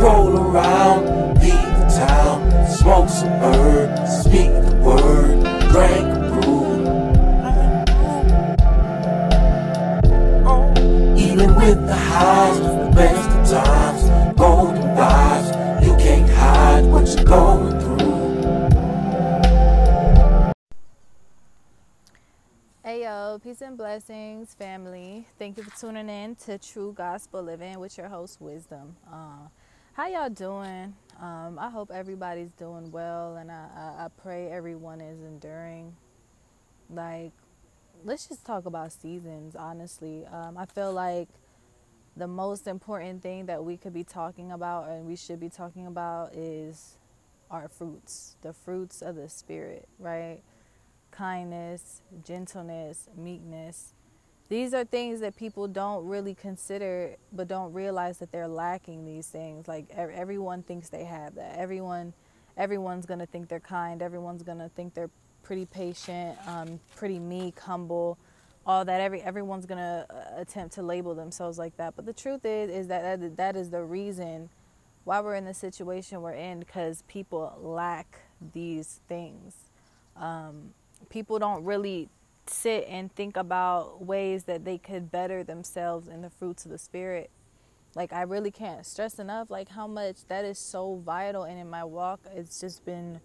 roll around, leave the town, smoke some speak the word, drink a brew. Even with the highs, the best of times, golden vibes, you can't hide what you're going through. Ayo, peace and blessings, family. Thank you for tuning in to True Gospel Living with your host, Wisdom. Uh, how y'all doing? Um, I hope everybody's doing well, and I, I, I pray everyone is enduring. Like, let's just talk about seasons, honestly. Um, I feel like the most important thing that we could be talking about and we should be talking about is our fruits, the fruits of the Spirit, right? Kindness, gentleness, meekness. These are things that people don't really consider, but don't realize that they're lacking these things. Like everyone thinks they have that. Everyone, everyone's gonna think they're kind. Everyone's gonna think they're pretty patient, um, pretty meek, humble all that every everyone's gonna uh, attempt to label themselves like that but the truth is is that that, that is the reason why we're in the situation we're in because people lack these things um, people don't really sit and think about ways that they could better themselves in the fruits of the spirit like i really can't stress enough like how much that is so vital and in my walk it's just been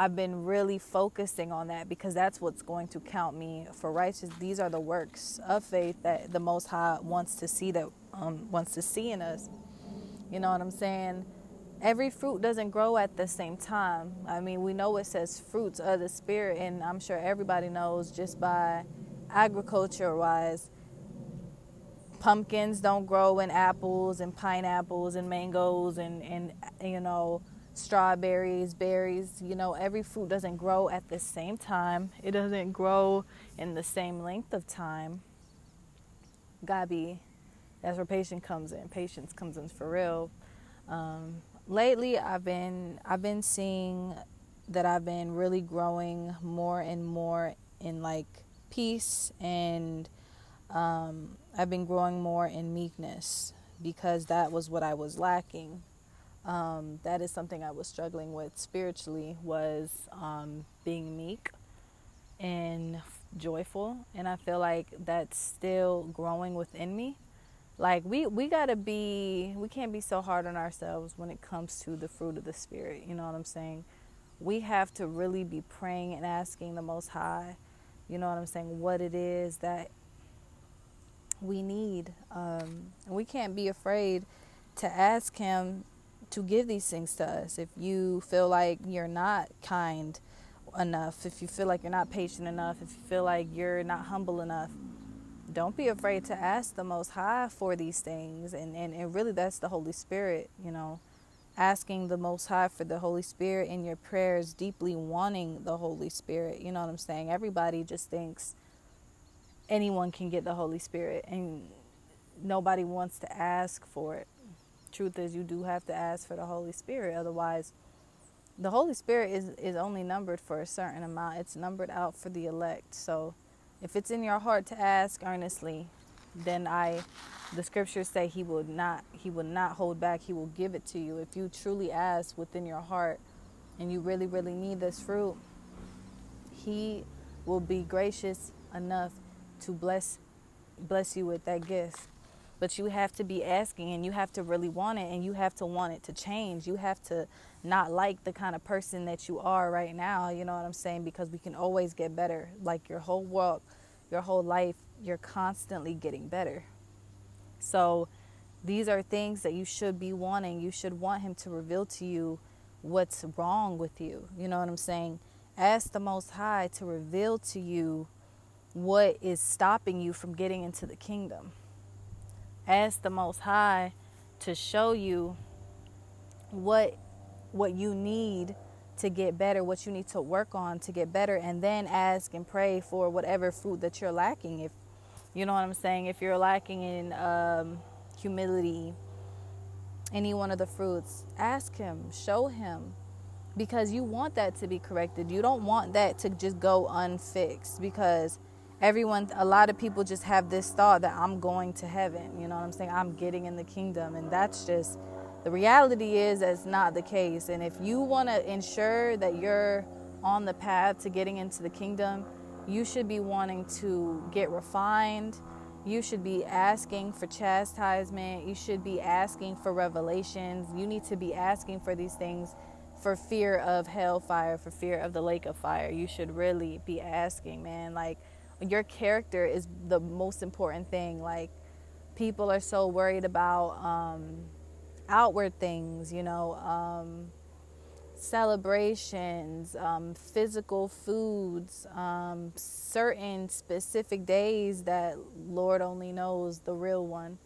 I've been really focusing on that because that's what's going to count me for righteous. These are the works of faith that the Most High wants to see that um, wants to see in us. You know what I'm saying? Every fruit doesn't grow at the same time. I mean, we know it says fruits of the spirit, and I'm sure everybody knows just by agriculture wise, pumpkins don't grow in apples and pineapples and mangoes and and you know strawberries, berries, you know, every fruit doesn't grow at the same time. It doesn't grow in the same length of time. Gabi, that's where patience comes in. Patience comes in for real. Um, lately, I've been I've been seeing that I've been really growing more and more in like peace, and um, I've been growing more in meekness because that was what I was lacking um, that is something I was struggling with spiritually was um, being meek and joyful, and I feel like that's still growing within me. Like we we gotta be, we can't be so hard on ourselves when it comes to the fruit of the spirit. You know what I'm saying? We have to really be praying and asking the Most High. You know what I'm saying? What it is that we need. Um, and we can't be afraid to ask Him to give these things to us. If you feel like you're not kind enough, if you feel like you're not patient enough, if you feel like you're not humble enough, don't be afraid to ask the Most High for these things. And, and, and really, that's the Holy Spirit, you know, asking the Most High for the Holy Spirit in your prayers, deeply wanting the Holy Spirit. You know what I'm saying? Everybody just thinks anyone can get the Holy Spirit, and nobody wants to ask for it truth is you do have to ask for the Holy Spirit. Otherwise, the Holy Spirit is, is only numbered for a certain amount. It's numbered out for the elect. So if it's in your heart to ask earnestly, then I the scriptures say he will not he will not hold back, he will give it to you. If you truly ask within your heart and you really, really need this fruit, he will be gracious enough to bless bless you with that gift but you have to be asking and you have to really want it and you have to want it to change. You have to not like the kind of person that you are right now you know what i'm saying? Because we can always get better. Like your whole walk your whole life you're constantly getting better. So these are things that you should be wanting. You should want him to reveal to you what's wrong with you. You know what i'm saying? Ask the most high to reveal to you what is stopping you from getting into the kingdom ask the most high to show you what what you need to get better, what you need to work on to get better, and then ask and pray for whatever fruit that you're lacking. If you know what I'm saying, if you're lacking in um, humility, any one of the fruits, ask Him, show Him, because you want that to be corrected. You don't want that to just go unfixed because everyone a lot of people just have this thought that I'm going to heaven, you know what I'm saying? I'm getting in the kingdom and that's just The reality is that's not the case. And if you want to ensure that you're on the path to getting into the kingdom, you should be wanting to get refined. You should be asking for chastisement. You should be asking for revelations. You need to be asking for these things for fear of hellfire, for fear of the lake of fire. You should really be asking, man. Like, your character is the most important thing. Like, people are so worried about um, outward things, you know, um, celebrations, um, physical foods, um, certain specific days that Lord only knows the real one.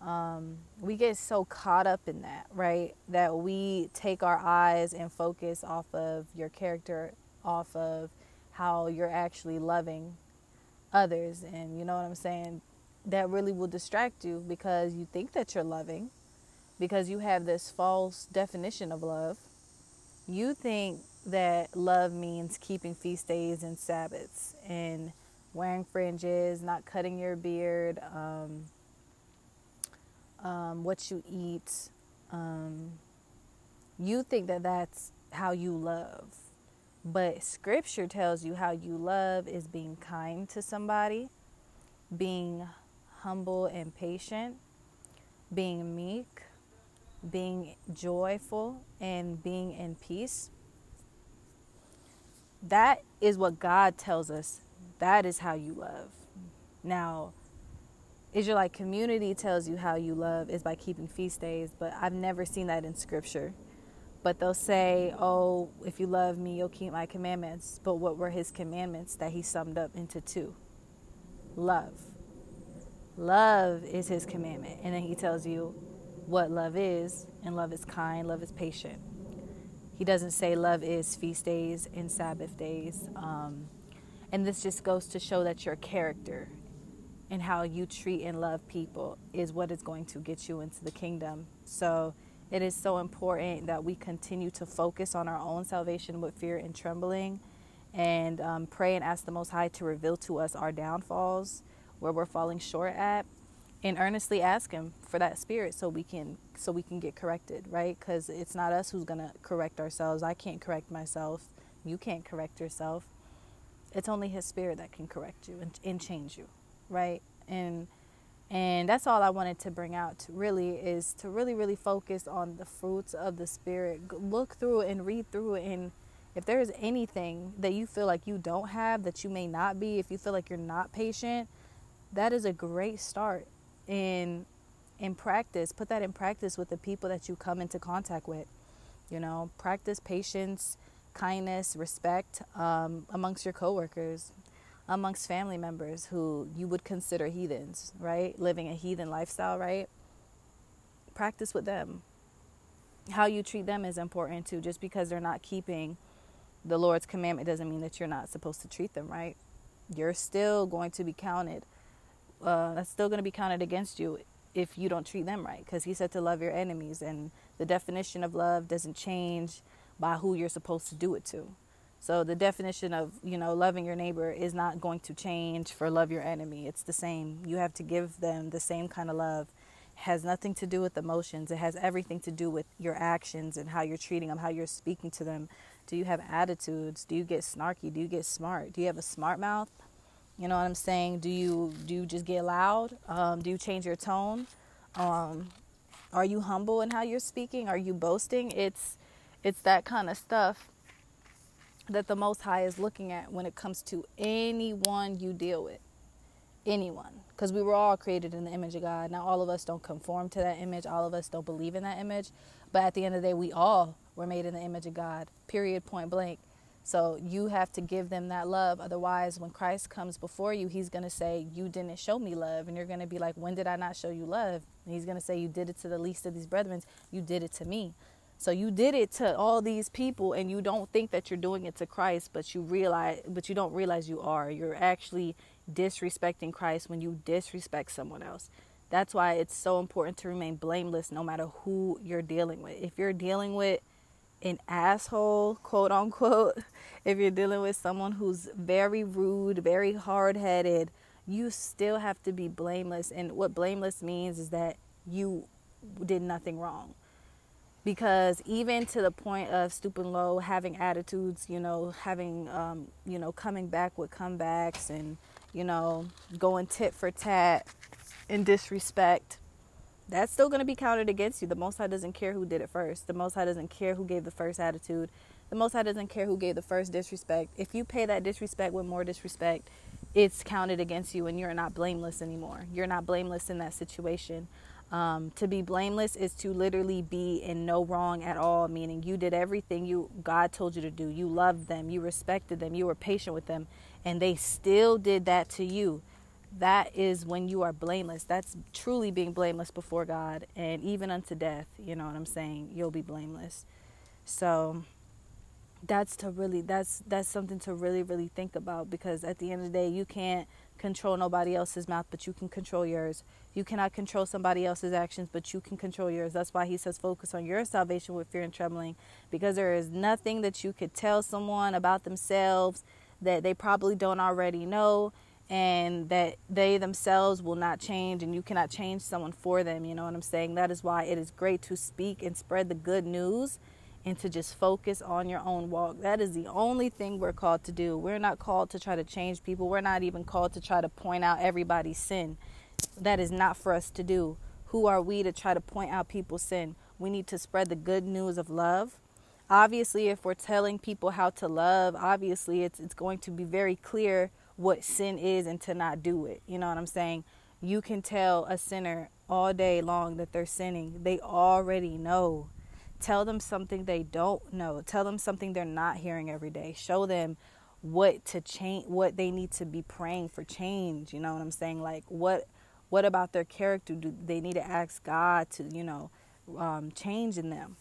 Um, we get so caught up in that, right? That we take our eyes and focus off of your character, off of how you're actually loving others. And you know what I'm saying? That really will distract you because you think that you're loving, because you have this false definition of love. You think that love means keeping feast days and Sabbaths and wearing fringes, not cutting your beard. Um, um, what you eat, um, you think that that's how you love. But scripture tells you how you love is being kind to somebody, being humble and patient, being meek, being joyful, and being in peace. That is what God tells us. That is how you love. Now, Israelite community tells you how you love is by keeping feast days, but I've never seen that in scripture. But they'll say, Oh, if you love me, you'll keep my commandments. But what were his commandments that he summed up into two? Love. Love is his commandment. And then he tells you what love is, and love is kind, love is patient. He doesn't say love is feast days and Sabbath days. Um, and this just goes to show that your character and how you treat and love people is what is going to get you into the kingdom. So it is so important that we continue to focus on our own salvation with fear and trembling and um, pray and ask the Most High to reveal to us our downfalls, where we're falling short at, and earnestly ask Him for that spirit so we can so we can get corrected, right? Because it's not us who's gonna correct ourselves. I can't correct myself. You can't correct yourself. It's only His Spirit that can correct you and, and change you right? And and that's all I wanted to bring out to really is to really really focus on the fruits of the spirit. Look through and read through and if there's anything that you feel like you don't have that you may not be, if you feel like you're not patient, that is a great start in in practice. Put that in practice with the people that you come into contact with. You know, practice patience, kindness, respect um, amongst your coworkers amongst family members who you would consider heathens, right? Living a heathen lifestyle, right? Practice with them. How you treat them is important too. Just because they're not keeping the Lord's commandment doesn't mean that you're not supposed to treat them right. You're still going to be counted. Uh, that's still going to be counted against you if you don't treat them right. Because He said to love your enemies, and the definition of love doesn't change by who you're supposed to do it to. So the definition of, you know, loving your neighbor is not going to change for love your enemy. It's the same. You have to give them the same kind of love. It has nothing to do with emotions. It has everything to do with your actions and how you're treating them, how you're speaking to them. Do you have attitudes? Do you get snarky? Do you get smart? Do you have a smart mouth? You know what I'm saying? Do you do you just get loud? Um, do you change your tone? Um, are you humble in how you're speaking? Are you boasting? It's it's that kind of stuff that the Most High is looking at when it comes to anyone you deal with. Anyone. Because we were all created in the image of God. Now, all of us don't conform to that image, all of us don't believe in that image. But at the end of the day, we all were made in the image of God, period, point blank. So you have to give them that love. Otherwise, when Christ comes before you, he's going to say, You didn't show me love. And you're going to be like, When did I not show you love? And he's going to say, You did it to the least of these brethren. You did it to me. So you did it to all these people and you don't think that you're doing it to Christ, but you realize but you don't realize you are. You're actually disrespecting Christ when you disrespect someone else. That's why it's so important to remain blameless no matter who you're dealing with. If you're dealing with an asshole, quote unquote, if you're dealing with someone who's very rude, very hard headed, you still have to be blameless. And what blameless means is that you did nothing wrong because even to the point of stooping low, having attitudes, you know, having, um, you know, coming back with comebacks and, you know, going tit for tat in disrespect, that's still going to be counted against you. The Most High doesn't care who did it first. The Most High doesn't care who gave the first attitude. The Most High doesn't care who gave the first disrespect. If you pay that disrespect with more disrespect, it's counted against you and you're not blameless anymore. You're not blameless in that situation. Um, to be blameless is to literally be in no wrong at all, meaning you did everything you God told you to do. You loved them, you respected them, you were patient with them, and they still did that to you. That is when you are blameless. That's truly being blameless before God, and even unto death. You know what I'm saying? You'll be blameless. So that's to really that's that's something to really really think about because at the end of the day you can't control nobody else's mouth but you can control yours. You cannot control somebody else's actions but you can control yours. That's why he says focus on your salvation with fear and trembling because there is nothing that you could tell someone about themselves that they probably don't already know and that they themselves will not change and you cannot change someone for them. You know what i'm saying? That is why it is great to speak and spread the good news and to just focus on your own walk. That is the only thing we're called to do. We're not called to try to change people. We're not even called to try to point out everybody's sin. That is not for us to do. Who are we to try to point out people's sin? We need to spread the good news of love. Obviously, if we're telling people how to love, obviously it's it's going to be very clear what sin is and to not do it. You know what I'm saying? You can tell a sinner all day long that they're sinning. They already know Tell them something they don't know. Tell them something they're not hearing every day. Show them what to change what they need to be praying for change, you know what I'm saying? Like what what about their character do they need to ask God to, you know, um, change in them?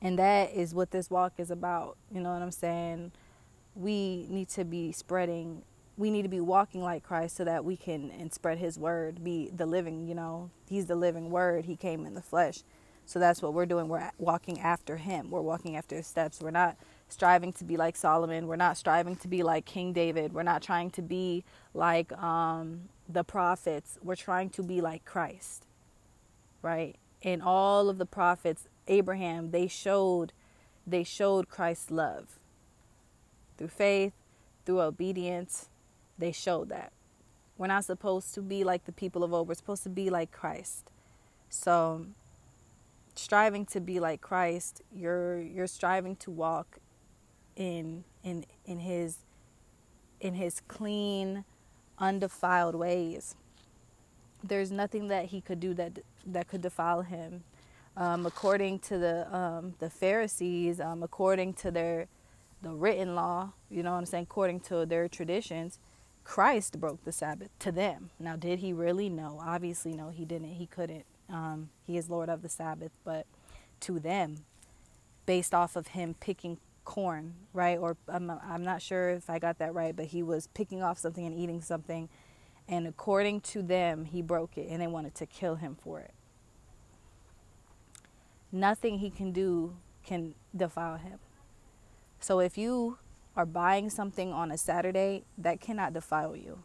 And that is what this walk is about. You know what I'm saying? We need to be spreading we need to be walking like Christ so that we can and spread his word, be the living, you know, he's the living word. He came in the flesh. So that's what we're doing. We're walking after him. We're walking after his steps. We're not striving to be like Solomon. We're not striving to be like King David. We're not trying to be like um, the prophets. We're trying to be like Christ, right? And all of the prophets, Abraham, they showed, they showed Christ's love through faith, through obedience. They showed that. We're not supposed to be like the people of old. We're supposed to be like Christ. So striving to be like Christ, you're you're striving to walk in in in his in his clean, undefiled ways. There's nothing that he could do that that could defile him. Um, according to the um, the Pharisees, um, according to their the written law, you know what I'm saying, according to their traditions, Christ broke the Sabbath to them. Now, did he really? No, obviously, no, he didn't. He couldn't. Um, he is Lord of the Sabbath, but to them, based off of him picking corn, right? Or I'm, I'm not sure if I got that right, but he was picking off something and eating something. And according to them, he broke it and they wanted to kill him for it. Nothing he can do can defile him. So if you are buying something on a Saturday, that cannot defile you.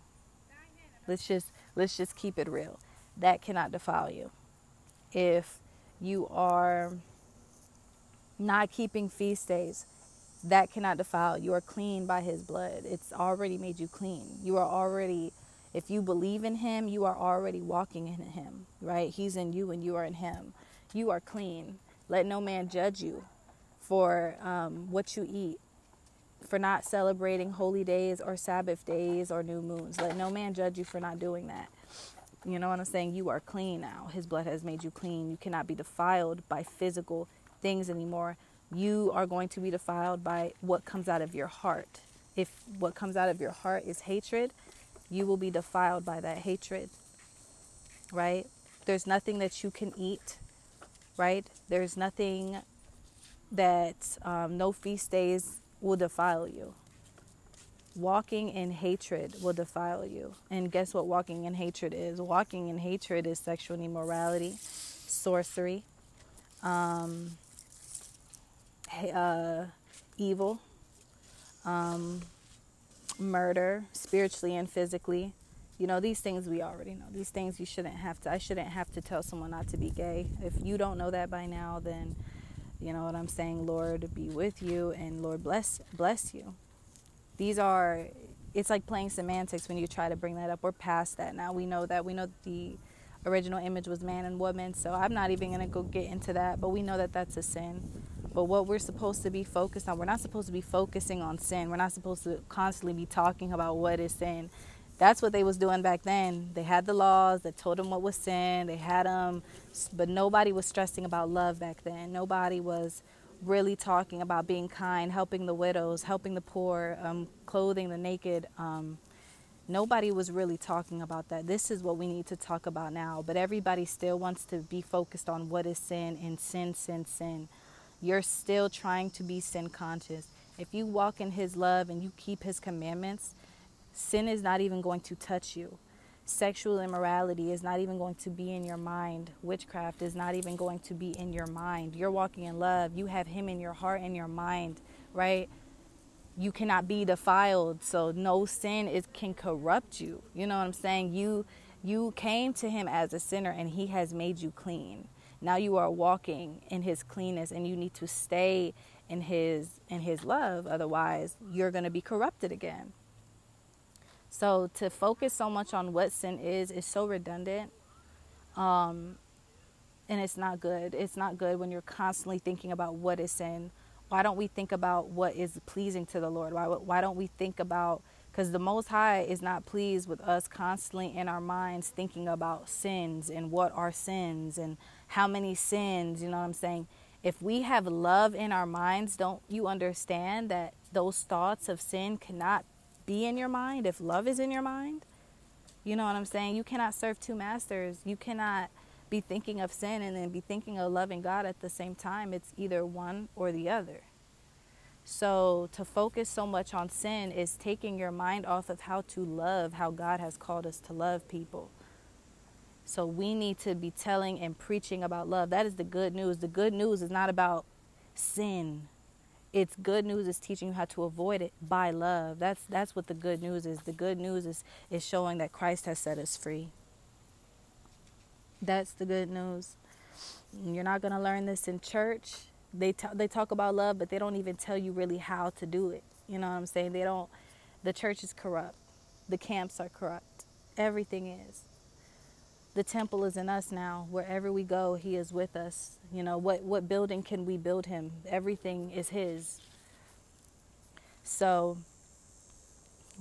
Let's just let's just keep it real. That cannot defile you if you are not keeping feast days, that cannot defile. You are clean by his blood. It's already made you clean. You are already, if you believe in him, you are already walking in him, right? He's in you and you are in him. You are clean. Let no man judge you for um, what you eat, for not celebrating holy days or Sabbath days or new moons. Let no man judge you for not doing that. You know what I'm saying? You are clean now. His blood has made you clean. You cannot be defiled by physical things anymore. You are going to be defiled by what comes out of your heart. If what comes out of your heart is hatred, you will be defiled by that hatred. Right? There's nothing that you can eat. Right? There's nothing that um, no feast days will defile you. Walking in hatred will defile you. And guess what walking in hatred is? Walking in hatred is sexual immorality, sorcery, um, uh, evil, um, murder, spiritually and physically, you know these things we already know. These things you shouldn't have to i shouldn't have to tell someone not to be gay. If you don't know that by now then you know what i'm saying? Lord be with you and lord bless bless you these are it's like playing semantics when you try to bring that up we're past that now we know that we know that the original image was man and woman so i'm not even going to go get into that but we know that that's a sin but what we're supposed to be focused on we're not supposed to be focusing on sin we're not supposed to constantly be talking about what is sin that's what they was doing back then. They had the laws that told them what was sin. They had them, but nobody was stressing about love back then. Nobody was really talking about being kind, helping the widows, helping the poor, um, clothing the naked. Um, nobody was really talking about that. This is what we need to talk about now. But everybody still wants to be focused on what is sin and sin, sin, sin. You're still trying to be sin conscious. If you walk in His love and you keep His commandments, Sin is not even going to touch you. Sexual immorality is not even going to be in your mind. Witchcraft is not even going to be in your mind. You're walking in love. You have Him in your heart and your mind, right? You cannot be defiled. So no sin is can corrupt you. You know what I'm saying? You you came to Him as a sinner and He has made you clean. Now you are walking in His cleanness and you need to stay in His in His love. Otherwise, you're going to be corrupted again. So to focus so much on what sin is is so redundant. Um, and it's not good. It's not good when you're constantly thinking about what is sin. Why don't we think about what is pleasing to the Lord? Why, why don't we think about, because the Most High is not pleased with us constantly in our minds thinking about sins and what are sins and how many sins, you know what I'm saying? If we have love in our minds, don't you understand that those thoughts of sin cannot be in your mind, if love is in your mind, you know what I'm saying? You cannot serve two masters. You cannot be thinking of sin and then be thinking of loving God at the same time. It's either one or the other. So, to focus so much on sin is taking your mind off of how to love, how God has called us to love people. So, we need to be telling and preaching about love. That is the good news. The good news is not about sin it's good news is teaching you how to avoid it by love. That's that's what the good news is. The good news is is showing that Christ has set us free. That's the good news. You're not going to learn this in church. They t- they talk about love, but they don't even tell you really how to do it. You know what I'm saying? They don't the church is corrupt. The camps are corrupt. Everything is the temple is in us now. Wherever we go, He is with us. You know, what, what building can we build Him? Everything is His. So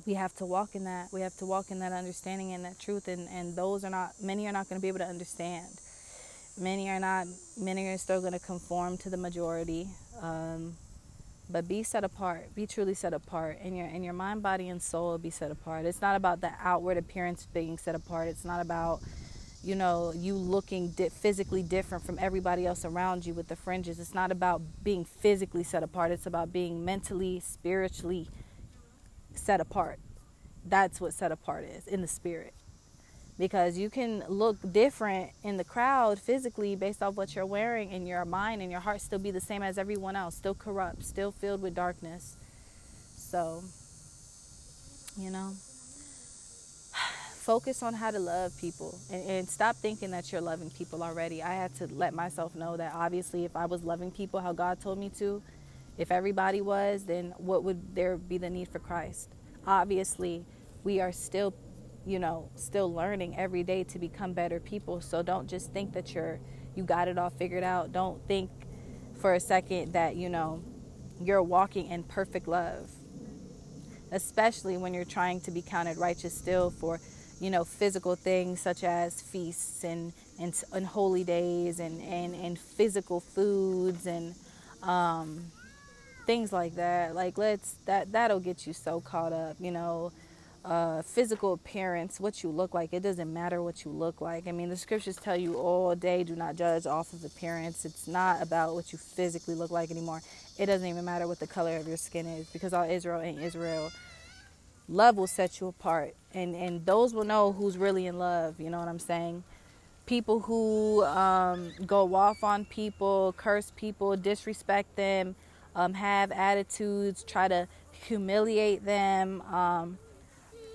we have to walk in that. We have to walk in that understanding and that truth. And, and those are not, many are not going to be able to understand. Many are not, many are still going to conform to the majority. Um, but be set apart be truly set apart and your in your mind body and soul be set apart it's not about the outward appearance being set apart it's not about you know, you looking di- physically different from everybody else around you with the fringes. It's not about being physically set apart, it's about being mentally, spiritually set apart. That's what set apart is in the spirit. Because you can look different in the crowd physically based off what you're wearing, and your mind and your heart still be the same as everyone else, still corrupt, still filled with darkness. So, you know focus on how to love people and, and, stop thinking that you're loving people already. I had to let myself know that obviously, if I was loving people how God told me to, if everybody was, then what would there be the need for Christ? Obviously, we are still, you know, still learning every day to become better people. So don't just think that you're you got it all figured out. Don't think for a second that, you know, you're walking in perfect love. Especially when you're trying to be counted righteous still for you know, physical things such as feasts and, and, and holy days and, and, and physical foods and um, things like that. Like let's that that'll get you so caught up, you know. Uh, physical appearance, what you look like. It doesn't matter what you look like. I mean, the scriptures tell you all day do not judge off of appearance. It's not about what you physically look like anymore. It doesn't even matter what the color of your skin is because all Israel ain't Israel love will set you apart and and those will know who's really in love you know what i'm saying people who um, go off on people curse people disrespect them um, have attitudes try to humiliate them um,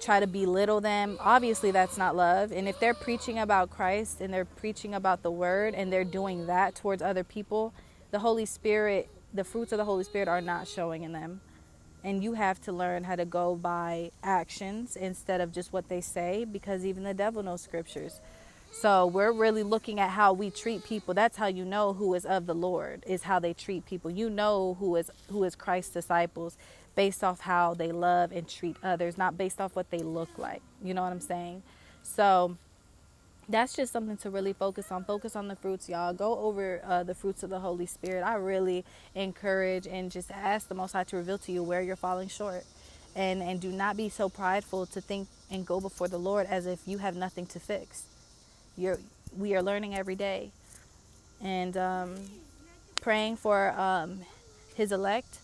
try to belittle them, obviously that's not love. And if they're preaching about Christ and they're preaching about the word and they're doing that towards other people, the Holy Spirit, the fruits of the Holy Spirit are not showing in them. And you have to learn how to go by actions instead of just what they say because even the devil knows scriptures. So we're really looking at how we treat people. That's how you know who is of the Lord, is how they treat people. You know who is who is Christ's disciples based off how they love and treat others, not based off what they look like. You know what I'm saying? So that's just something to really focus on. Focus on the fruits, y'all. Go over uh, the fruits of the Holy Spirit. I really encourage and just ask the Most High to reveal to you where you're falling short. And, and do not be so prideful to think and go before the Lord as if you have nothing to fix. You're, we are learning every day. And um, praying for um, His elect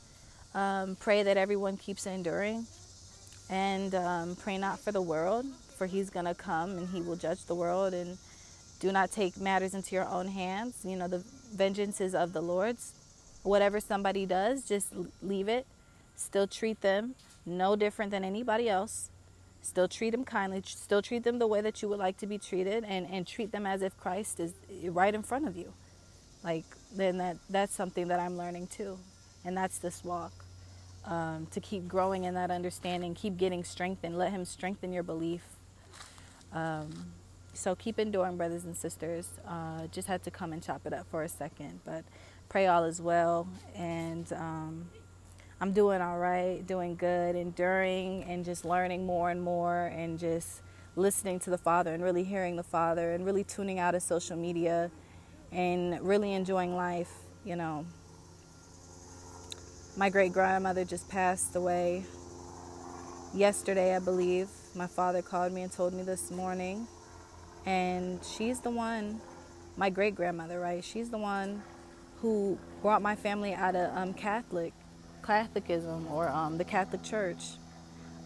um, pray that everyone keeps enduring and um, pray not for the world, for he's going to come and he will judge the world. And do not take matters into your own hands. You know, the vengeance is of the Lord's. Whatever somebody does, just leave it. Still treat them no different than anybody else. Still treat them kindly. Still treat them the way that you would like to be treated, and, and treat them as if Christ is right in front of you. Like then that that's something that I'm learning too and that's this walk. Um, to keep growing in that understanding, keep getting strengthened. Let Him strengthen your belief. Um, so keep enduring, brothers and sisters. Uh, just had to come and chop it up for a second, but pray all is well. And um, I'm doing all right, doing good, enduring, and just learning more and more, and just listening to the Father and really hearing the Father, and really tuning out of social media, and really enjoying life. You know, my great grandmother just passed away yesterday, I believe. My father called me and told me this morning. And she's the one, my great grandmother, right? She's the one who brought my family out of um, Catholic, Catholicism or um, the Catholic Church.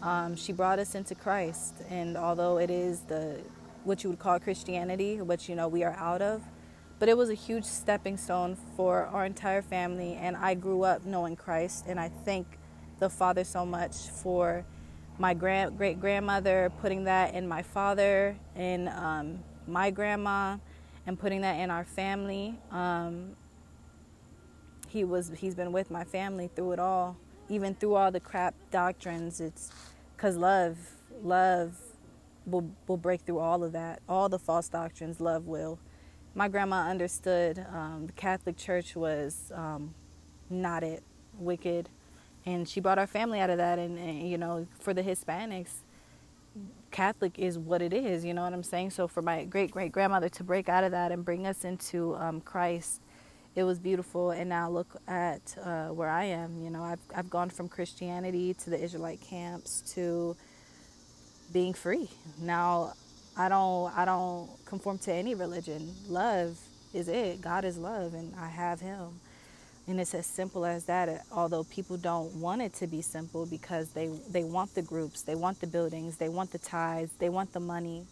Um, she brought us into Christ, and although it is the what you would call Christianity, which you know we are out of, but it was a huge stepping stone for our entire family, and I grew up knowing Christ, and I thank the Father so much for my grand great grandmother putting that in my father and um, my grandma, and putting that in our family. Um, he was he's been with my family through it all, even through all the crap doctrines. It's because love, love will will break through all of that, all the false doctrines. Love will my grandma understood um, the Catholic Church was um, not it, wicked, and she brought our family out of that. And, and, you know, for the Hispanics, Catholic is what it is. You know what I'm saying? So for my great great grandmother to break out of that and bring us into um, Christ, it was beautiful. And now look at uh, where I am. You know, I've I've gone from Christianity to the Israelite camps to being free. Now I don't I don't conform to any religion. Love is it. God is love and I have him. And it's as simple as that. Although people don't want it to be simple because they they want the groups, they want the buildings, they want the tithes, they want the money.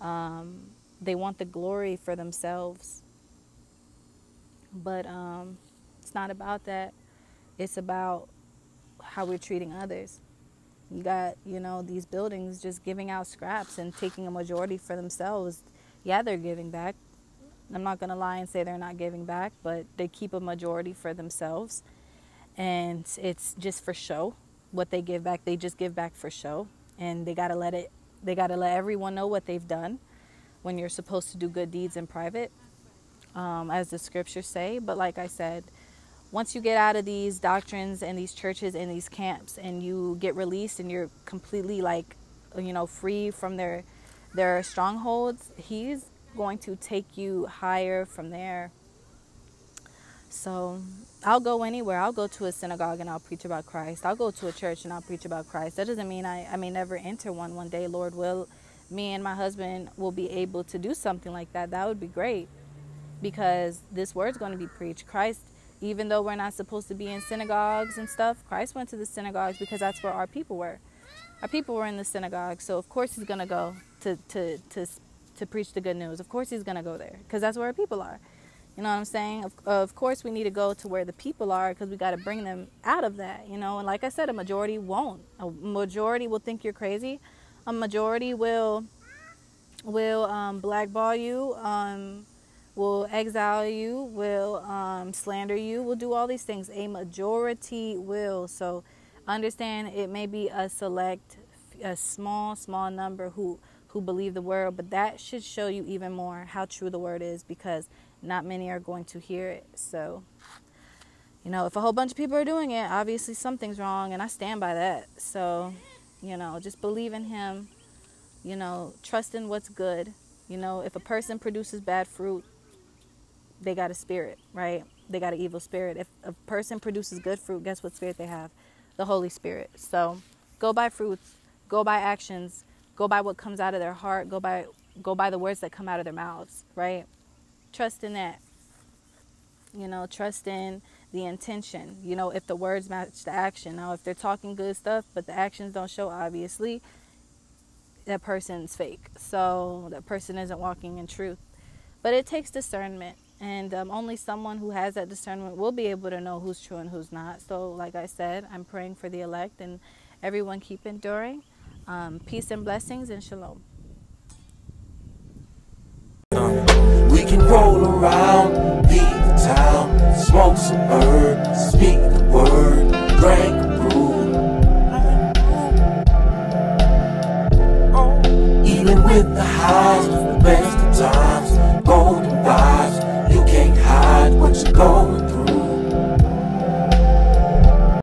Um, they want the glory for themselves. But um, it's not about that. It's about how we're treating others. You got, you know, these buildings just giving out scraps and taking a majority for themselves. Yeah, they're giving back. I'm not going to lie and say they're not giving back, but they keep a majority for themselves. And it's just for show. What they give back, they just give back for show. And they got to let it they got to let everyone know what they've done when you're supposed to do good deeds in private. Um, as the scriptures say, but like I said, once you get out of these doctrines and these churches and these camps and you get released and you're completely like you know free from their their strongholds he's going to take you higher from there so I'll go anywhere. I'll go to a synagogue and I'll preach about Christ. I'll go to a church and I'll preach about Christ. That doesn't mean I, I may never enter one one day. Lord will, me and my husband will be able to do something like that. That would be great because this word's going to be preached. Christ even though we're not supposed to be in synagogues and stuff, Christ went to the synagogues because that's where our people were. Our people were in the synagogue, so of course he's going to go to to to to preach the good news. Of course he's going to go there because that's where people are. You know what I'm saying? Of, of course we need to go to where the people are because we got to bring them out of that, you know? And like I said, a majority won't. A majority will think you're crazy. a majority will will um, blackball you, um, will exile you, will um, slander you, will do all these things. A majority will. So understand it may be a select, a small, small number who who believe the word, but that should show you even more how true the word is because not many are going to hear it. So, you know, if a whole bunch of people are doing it, obviously something's wrong, and I stand by that. So, you know, just believe in Him, you know, trust in what's good. You know, if a person produces bad fruit, they got a spirit, right? They got an evil spirit. If a person produces good fruit, guess what spirit they have? The Holy Spirit. So go by fruits, go by actions, go by what comes out of their heart, go by go by the words that come out of their mouths, right? Trust in that. You know, trust in the intention. You know, if the words match the action. Now, if they're talking good stuff, but the actions don't show, obviously, that person's fake. So that person isn't walking in truth. But it takes discernment. And um, only someone who has that discernment will be able to know who's true and who's not. So, like I said, I'm praying for the elect and everyone keep enduring. Um, peace and blessings and shalom. We can roll around, leave the town, smoke some speak the word, drink brew. Even with the highs,